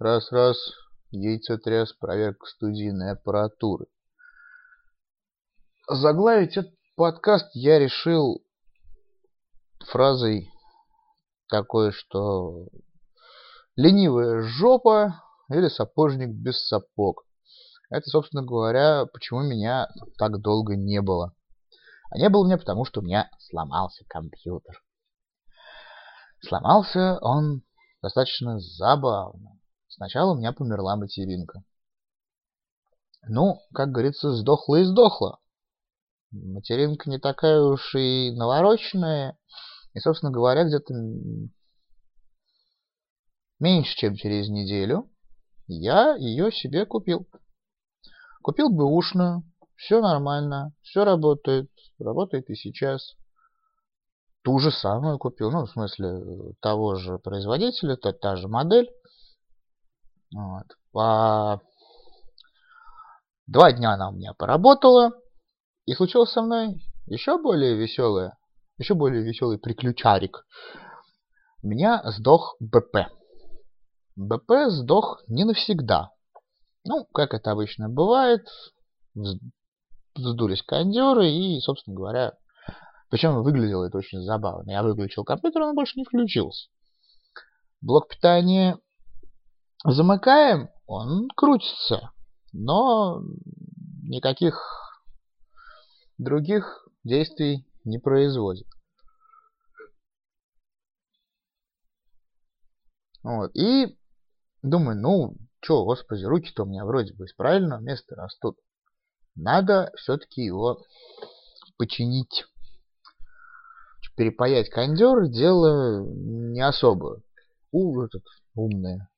Раз-раз, яйцетряс, проверка студийной аппаратуры. Заглавить этот подкаст я решил фразой такой, что ленивая жопа или сапожник без сапог. Это, собственно говоря, почему меня так долго не было. А не было меня потому, что у меня сломался компьютер. Сломался он достаточно забавно. Сначала у меня померла материнка. Ну, как говорится, сдохла и сдохла. Материнка не такая уж и навороченная. И, собственно говоря, где-то меньше, чем через неделю я ее себе купил. Купил бэушную, все нормально, все работает, работает и сейчас. Ту же самую купил, ну, в смысле, того же производителя, та, та же модель. Вот. По... Два дня она у меня поработала, и случилось со мной еще более веселое, еще более веселый приключарик. У меня сдох БП. БП сдох не навсегда. Ну, как это обычно бывает, вздулись кондеры и, собственно говоря, причем выглядело это очень забавно. Я выключил компьютер, он больше не включился. Блок питания замыкаем, он крутится, но никаких других действий не производит. Вот. И думаю, ну, что, господи, руки-то у меня вроде бы из правильного места растут. Надо все-таки его починить. Перепаять кондер дело не особо у, этот, умное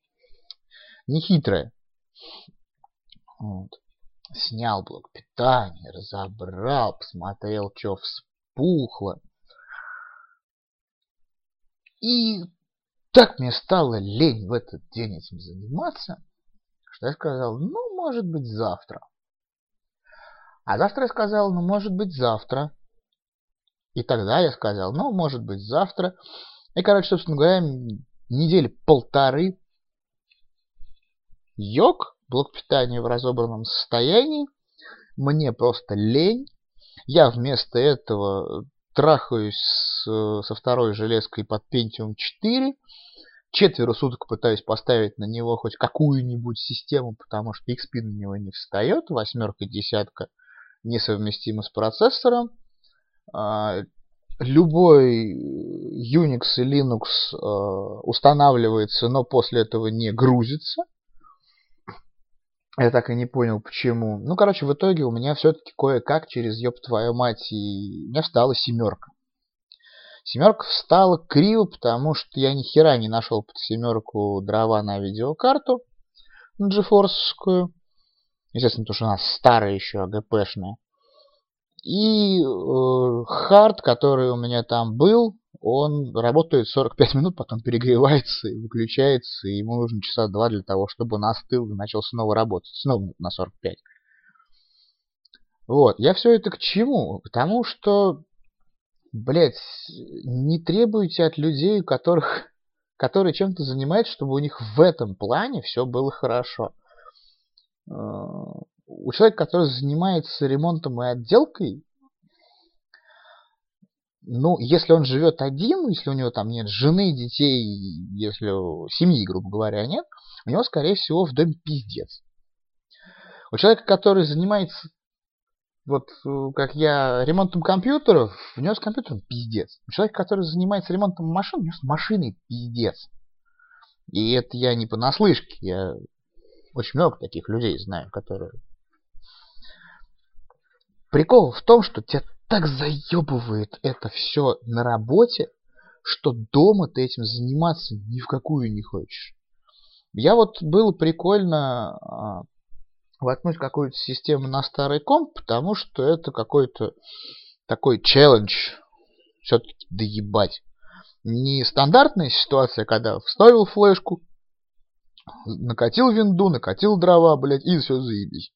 нехитрое. Вот. Снял блок питания, разобрал, посмотрел, что вспухло. И так мне стало лень в этот день этим заниматься, что я сказал, ну, может быть, завтра. А завтра я сказал, ну, может быть, завтра. И тогда я сказал, ну, может быть, завтра. И, короче, собственно говоря, недели полторы йог, блок питания в разобранном состоянии. Мне просто лень. Я вместо этого трахаюсь с, со второй железкой под Pentium 4. Четверо суток пытаюсь поставить на него хоть какую-нибудь систему, потому что XP на него не встает. Восьмерка, десятка несовместима с процессором. А, любой Unix и Linux а, устанавливается, но после этого не грузится. Я так и не понял, почему. Ну, короче, в итоге у меня все-таки кое-как через ёб твою мать, и у меня встала семерка. Семерка встала криво, потому что я ни хера не нашел под семерку дрова на видеокарту, на GeForce. Естественно, потому что она старая еще, АГПшная. И э, хард, который у меня там был, он работает 45 минут, потом перегревается и выключается, и ему нужно часа два для того, чтобы он остыл и начал снова работать, снова на 45. Вот, я все это к чему? Потому что, блядь, не требуйте от людей, которых, которые чем-то занимаются, чтобы у них в этом плане все было хорошо. Э, у человека, который занимается ремонтом и отделкой, ну, если он живет один, если у него там нет жены, детей, если семьи, грубо говоря, нет, у него, скорее всего, в доме пиздец. У человека, который занимается, вот как я, ремонтом компьютеров, у него с компьютером пиздец. У человека, который занимается ремонтом машин, у него с машиной пиздец. И это я не понаслышке, я очень много таких людей знаю, которые... Прикол в том, что тебя так заебывает это все на работе, что дома ты этим заниматься ни в какую не хочешь. Я вот было прикольно а, воткнуть какую-то систему на старый комп, потому что это какой-то такой челлендж все-таки доебать. Не стандартная ситуация, когда вставил флешку, накатил винду, накатил дрова, блядь, и все заебись.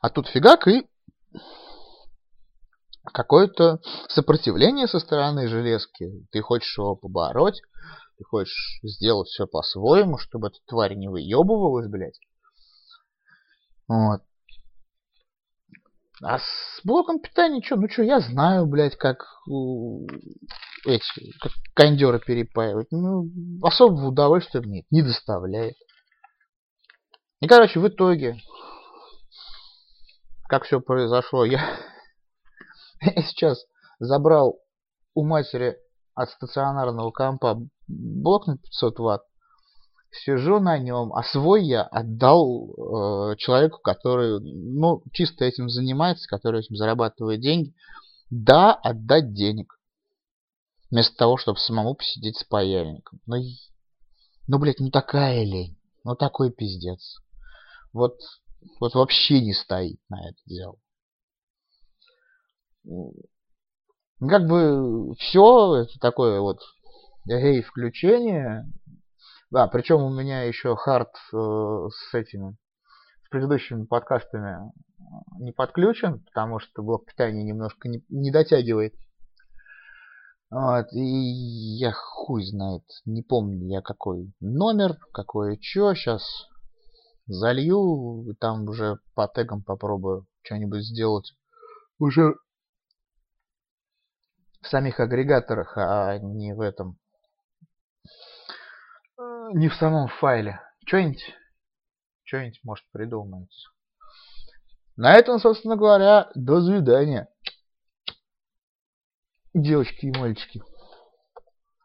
А тут фигак и какое-то сопротивление со стороны железки, ты хочешь его побороть, Ты хочешь сделать все по-своему, чтобы эта тварь не выебывалась, блядь. Вот. А с блоком питания что? Ну что, я знаю, блядь, как эти, как кондеры перепаивать. Ну, особого удовольствия мне не доставляет. И, короче, в итоге, как все произошло, я, я сейчас забрал у матери от стационарного компа блок на 500 ватт, сижу на нем, а свой я отдал э, человеку, который, ну, чисто этим занимается, который этим зарабатывает деньги. Да, отдать денег. Вместо того, чтобы самому посидеть с паяльником. Ну, ну блядь, ну такая лень. Ну такой пиздец. Вот, вот вообще не стоит на это дело. Как бы все это такое вот эй, включение да, причем у меня еще хард э, с этими, с предыдущими подкастами э, не подключен, потому что блок питания немножко не, не дотягивает. Вот, и я хуй знает, не помню я какой номер, какое что, сейчас залью, там уже по тегам попробую что-нибудь сделать. Уже в самих агрегаторах, а не в этом, не в самом файле. Что-нибудь, что-нибудь может придумать. На этом, собственно говоря, до свидания. Девочки и мальчики.